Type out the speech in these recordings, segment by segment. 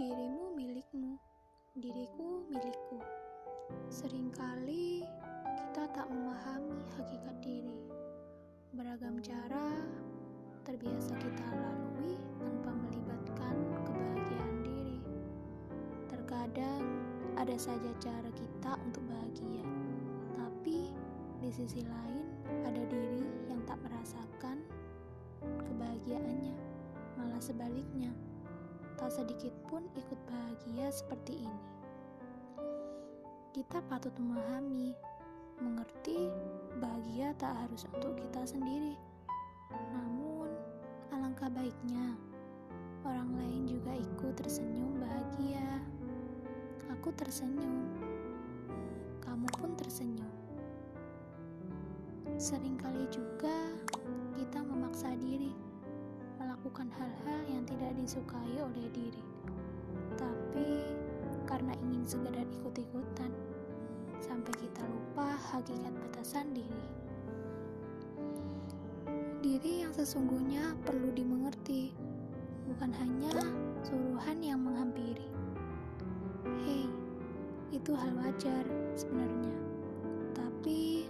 Dirimu milikmu, diriku milikku. Seringkali kita tak memahami hakikat diri. Beragam cara terbiasa kita lalui tanpa melibatkan kebahagiaan diri. Terkadang ada saja cara kita untuk bahagia, tapi di sisi lain ada diri yang tak merasakan kebahagiaannya, malah sebaliknya tak sedikit pun ikut bahagia seperti ini. Kita patut memahami, mengerti bahagia tak harus untuk kita sendiri. Namun, alangkah baiknya orang lain juga ikut tersenyum bahagia. Aku tersenyum, kamu pun tersenyum. Seringkali juga kita memaksa diri melakukan hal-hal tidak disukai oleh diri. Tapi karena ingin sekedar ikut-ikutan, sampai kita lupa hakikat batasan diri. Diri yang sesungguhnya perlu dimengerti, bukan hanya suruhan yang menghampiri. Hei, itu hal wajar sebenarnya. Tapi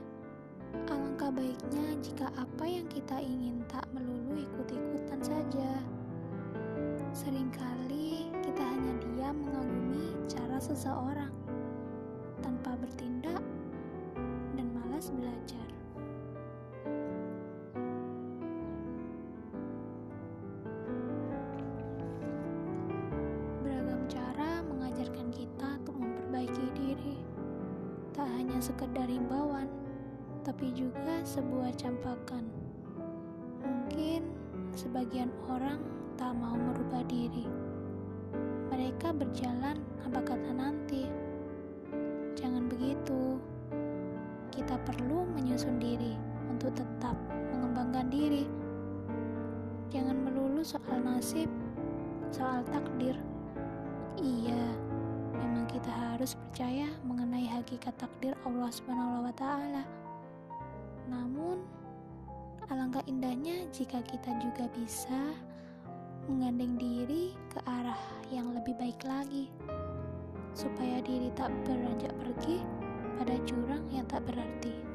alangkah baiknya jika apa yang kita ingin tak melulu ikut-ikutan saja. Seseorang tanpa bertindak dan malas belajar. Beragam cara mengajarkan kita untuk memperbaiki diri. Tak hanya sekedar himbauan, tapi juga sebuah campakan. Mungkin sebagian orang tak mau merubah diri. Mereka berjalan apa kata nanti. Jangan begitu. Kita perlu menyusun diri untuk tetap mengembangkan diri. Jangan melulu soal nasib, soal takdir. Iya, memang kita harus percaya mengenai hakikat takdir Allah Subhanahu. Namun, alangkah indahnya jika kita juga bisa menggandeng diri ke arah yang lebih baik lagi, supaya diri tak beranjak pergi pada jurang yang tak berarti.